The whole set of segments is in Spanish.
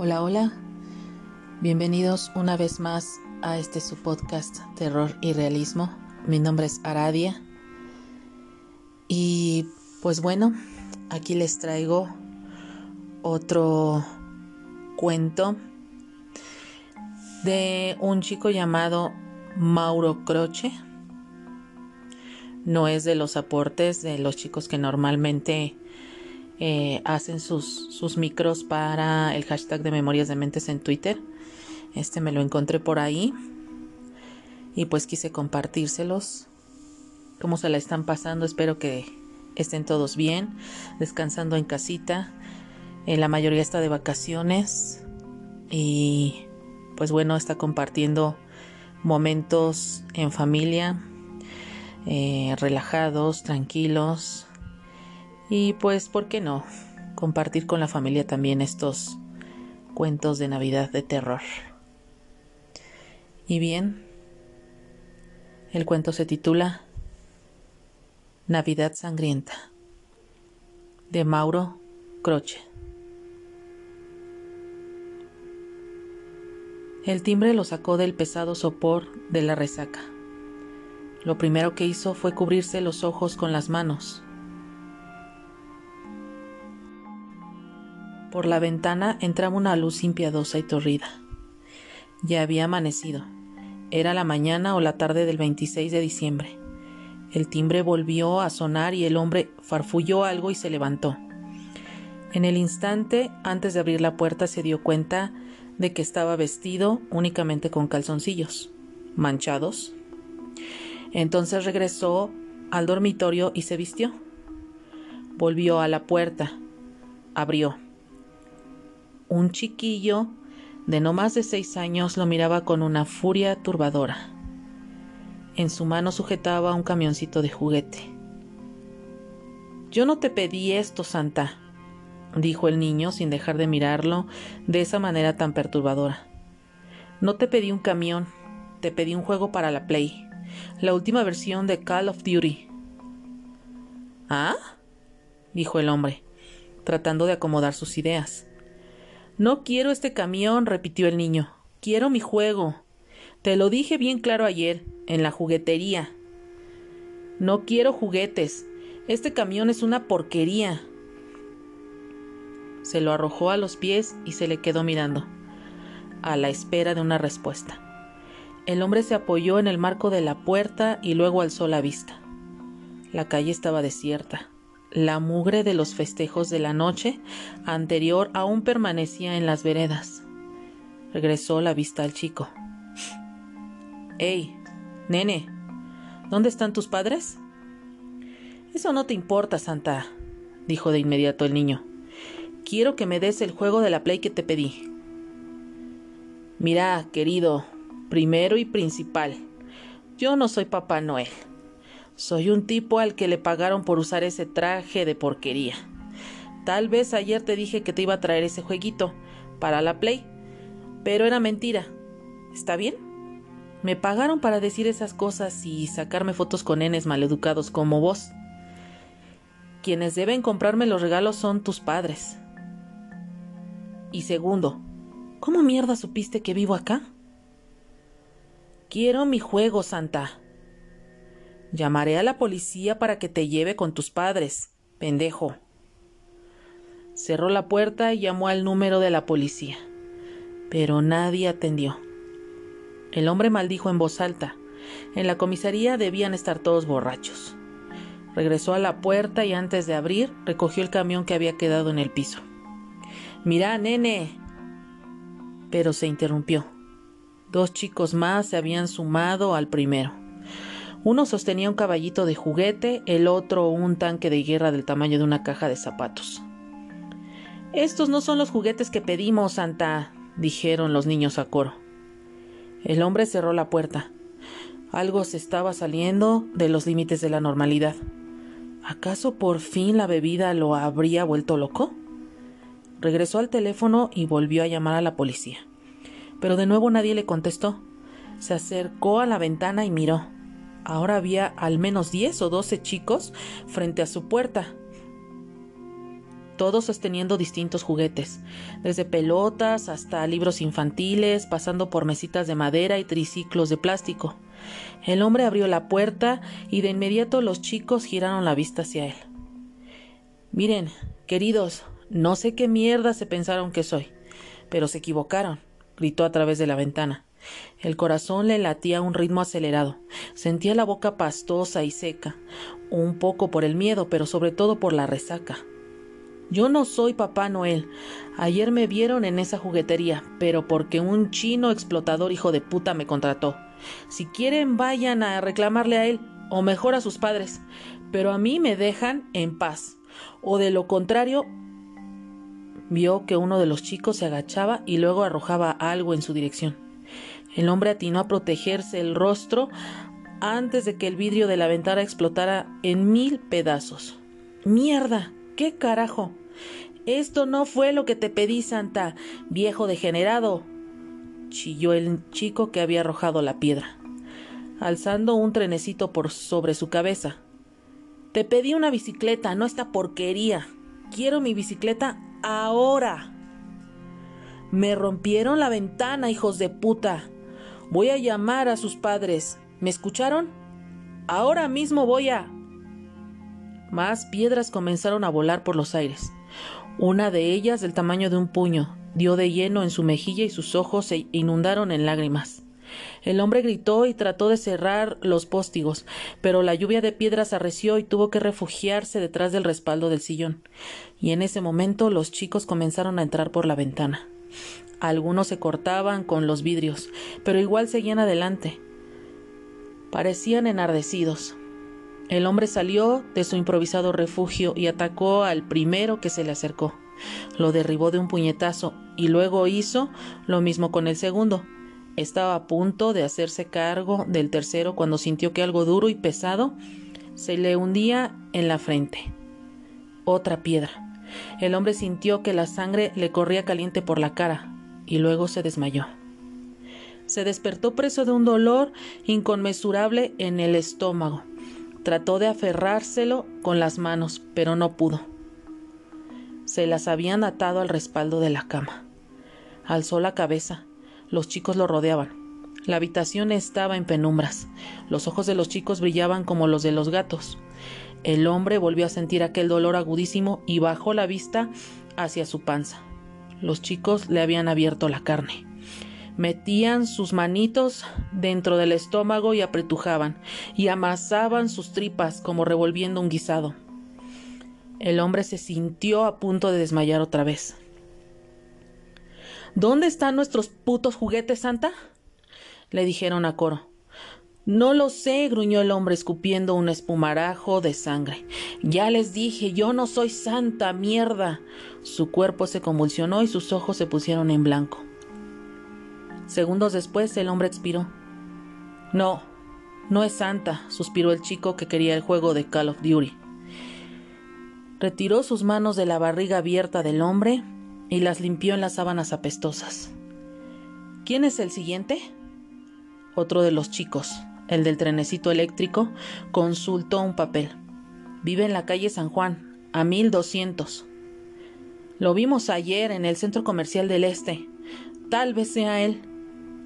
Hola, hola. Bienvenidos una vez más a este su podcast Terror y Realismo. Mi nombre es Aradia. Y pues bueno, aquí les traigo otro cuento de un chico llamado Mauro Croce. No es de los aportes de los chicos que normalmente eh, hacen sus, sus micros para el hashtag de Memorias de Mentes en Twitter. Este me lo encontré por ahí y pues quise compartírselos. ¿Cómo se la están pasando? Espero que estén todos bien, descansando en casita. Eh, la mayoría está de vacaciones y pues bueno, está compartiendo momentos en familia, eh, relajados, tranquilos, y pues, ¿por qué no? Compartir con la familia también estos cuentos de Navidad de terror. Y bien, el cuento se titula Navidad Sangrienta de Mauro Croce. El timbre lo sacó del pesado sopor de la resaca. Lo primero que hizo fue cubrirse los ojos con las manos Por la ventana entraba una luz impiedosa y torrida. Ya había amanecido. Era la mañana o la tarde del 26 de diciembre. El timbre volvió a sonar y el hombre farfulló algo y se levantó. En el instante, antes de abrir la puerta, se dio cuenta de que estaba vestido únicamente con calzoncillos, manchados. Entonces regresó al dormitorio y se vistió. Volvió a la puerta, abrió. Un chiquillo de no más de seis años lo miraba con una furia turbadora. En su mano sujetaba un camioncito de juguete. Yo no te pedí esto, Santa, dijo el niño sin dejar de mirarlo de esa manera tan perturbadora. No te pedí un camión, te pedí un juego para la Play, la última versión de Call of Duty. ¿Ah? dijo el hombre, tratando de acomodar sus ideas. No quiero este camión, repitió el niño. Quiero mi juego. Te lo dije bien claro ayer, en la juguetería. No quiero juguetes. Este camión es una porquería. Se lo arrojó a los pies y se le quedó mirando, a la espera de una respuesta. El hombre se apoyó en el marco de la puerta y luego alzó la vista. La calle estaba desierta. La mugre de los festejos de la noche anterior aún permanecía en las veredas. Regresó la vista al chico. ¡Ey, nene! ¿Dónde están tus padres? Eso no te importa, Santa, dijo de inmediato el niño. Quiero que me des el juego de la Play que te pedí. Mira, querido, primero y principal, yo no soy Papá Noel. Soy un tipo al que le pagaron por usar ese traje de porquería. Tal vez ayer te dije que te iba a traer ese jueguito para la Play, pero era mentira. ¿Está bien? Me pagaron para decir esas cosas y sacarme fotos con nenes maleducados como vos. Quienes deben comprarme los regalos son tus padres. Y segundo, ¿cómo mierda supiste que vivo acá? Quiero mi juego, Santa. Llamaré a la policía para que te lleve con tus padres, pendejo. Cerró la puerta y llamó al número de la policía, pero nadie atendió. El hombre maldijo en voz alta. En la comisaría debían estar todos borrachos. Regresó a la puerta y antes de abrir recogió el camión que había quedado en el piso. Mira, nene. Pero se interrumpió. Dos chicos más se habían sumado al primero. Uno sostenía un caballito de juguete, el otro un tanque de guerra del tamaño de una caja de zapatos. Estos no son los juguetes que pedimos, Santa, dijeron los niños a coro. El hombre cerró la puerta. Algo se estaba saliendo de los límites de la normalidad. ¿Acaso por fin la bebida lo habría vuelto loco? Regresó al teléfono y volvió a llamar a la policía. Pero de nuevo nadie le contestó. Se acercó a la ventana y miró. Ahora había al menos diez o doce chicos frente a su puerta. todos sosteniendo distintos juguetes, desde pelotas hasta libros infantiles, pasando por mesitas de madera y triciclos de plástico. El hombre abrió la puerta y de inmediato los chicos giraron la vista hacia él. Miren, queridos, no sé qué mierda se pensaron que soy, pero se equivocaron, gritó a través de la ventana. El corazón le latía a un ritmo acelerado. Sentía la boca pastosa y seca, un poco por el miedo, pero sobre todo por la resaca. Yo no soy Papá Noel. Ayer me vieron en esa juguetería, pero porque un chino explotador hijo de puta me contrató. Si quieren, vayan a reclamarle a él, o mejor a sus padres, pero a mí me dejan en paz. O de lo contrario, vio que uno de los chicos se agachaba y luego arrojaba algo en su dirección. El hombre atinó a protegerse el rostro antes de que el vidrio de la ventana explotara en mil pedazos. ¡Mierda! ¿Qué carajo? Esto no fue lo que te pedí, Santa, viejo degenerado. chilló el chico que había arrojado la piedra, alzando un trenecito por sobre su cabeza. Te pedí una bicicleta, no esta porquería. Quiero mi bicicleta ahora. Me rompieron la ventana, hijos de puta. Voy a llamar a sus padres. ¿Me escucharon? Ahora mismo voy a... Más piedras comenzaron a volar por los aires. Una de ellas, del tamaño de un puño, dio de lleno en su mejilla y sus ojos se inundaron en lágrimas. El hombre gritó y trató de cerrar los póstigos, pero la lluvia de piedras arreció y tuvo que refugiarse detrás del respaldo del sillón. Y en ese momento los chicos comenzaron a entrar por la ventana. Algunos se cortaban con los vidrios, pero igual seguían adelante. Parecían enardecidos. El hombre salió de su improvisado refugio y atacó al primero que se le acercó. Lo derribó de un puñetazo y luego hizo lo mismo con el segundo. Estaba a punto de hacerse cargo del tercero cuando sintió que algo duro y pesado se le hundía en la frente. Otra piedra. El hombre sintió que la sangre le corría caliente por la cara y luego se desmayó. Se despertó preso de un dolor inconmensurable en el estómago. Trató de aferrárselo con las manos, pero no pudo. Se las habían atado al respaldo de la cama. Alzó la cabeza los chicos lo rodeaban. La habitación estaba en penumbras. Los ojos de los chicos brillaban como los de los gatos. El hombre volvió a sentir aquel dolor agudísimo y bajó la vista hacia su panza. Los chicos le habían abierto la carne. Metían sus manitos dentro del estómago y apretujaban, y amasaban sus tripas como revolviendo un guisado. El hombre se sintió a punto de desmayar otra vez. ¿Dónde están nuestros putos juguetes, Santa? le dijeron a coro. No lo sé, gruñó el hombre escupiendo un espumarajo de sangre. Ya les dije, yo no soy santa, mierda. Su cuerpo se convulsionó y sus ojos se pusieron en blanco. Segundos después el hombre expiró. No, no es santa, suspiró el chico que quería el juego de Call of Duty. Retiró sus manos de la barriga abierta del hombre y las limpió en las sábanas apestosas. ¿Quién es el siguiente? Otro de los chicos, el del trenecito eléctrico, consultó un papel. Vive en la calle San Juan, a 1200. Lo vimos ayer en el centro comercial del Este. Tal vez sea él.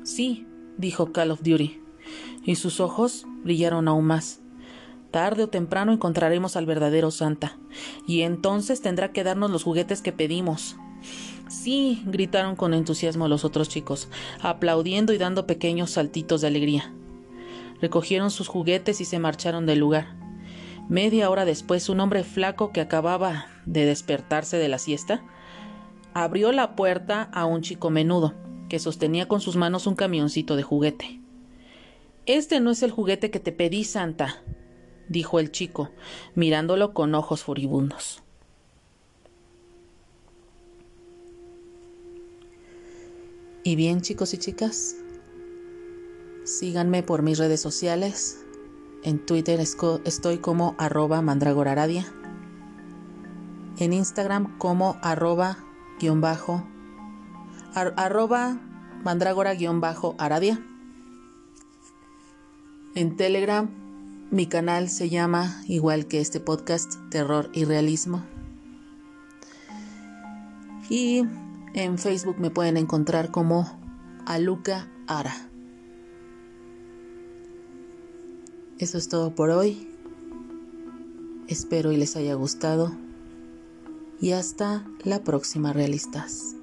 Sí, dijo Call of Duty, y sus ojos brillaron aún más. Tarde o temprano encontraremos al verdadero Santa, y entonces tendrá que darnos los juguetes que pedimos. Sí, gritaron con entusiasmo los otros chicos, aplaudiendo y dando pequeños saltitos de alegría. Recogieron sus juguetes y se marcharon del lugar. Media hora después, un hombre flaco que acababa de despertarse de la siesta abrió la puerta a un chico menudo, que sostenía con sus manos un camioncito de juguete. Este no es el juguete que te pedí, Santa, dijo el chico, mirándolo con ojos furibundos. Y bien chicos y chicas, síganme por mis redes sociales. En Twitter estoy como arroba mandragoraradia. En Instagram como arroba guion bajo arroba mandragora guion bajo aradia. En Telegram mi canal se llama igual que este podcast Terror y Realismo. Y en Facebook me pueden encontrar como Aluca Ara. Eso es todo por hoy. Espero y les haya gustado. Y hasta la próxima, realistas.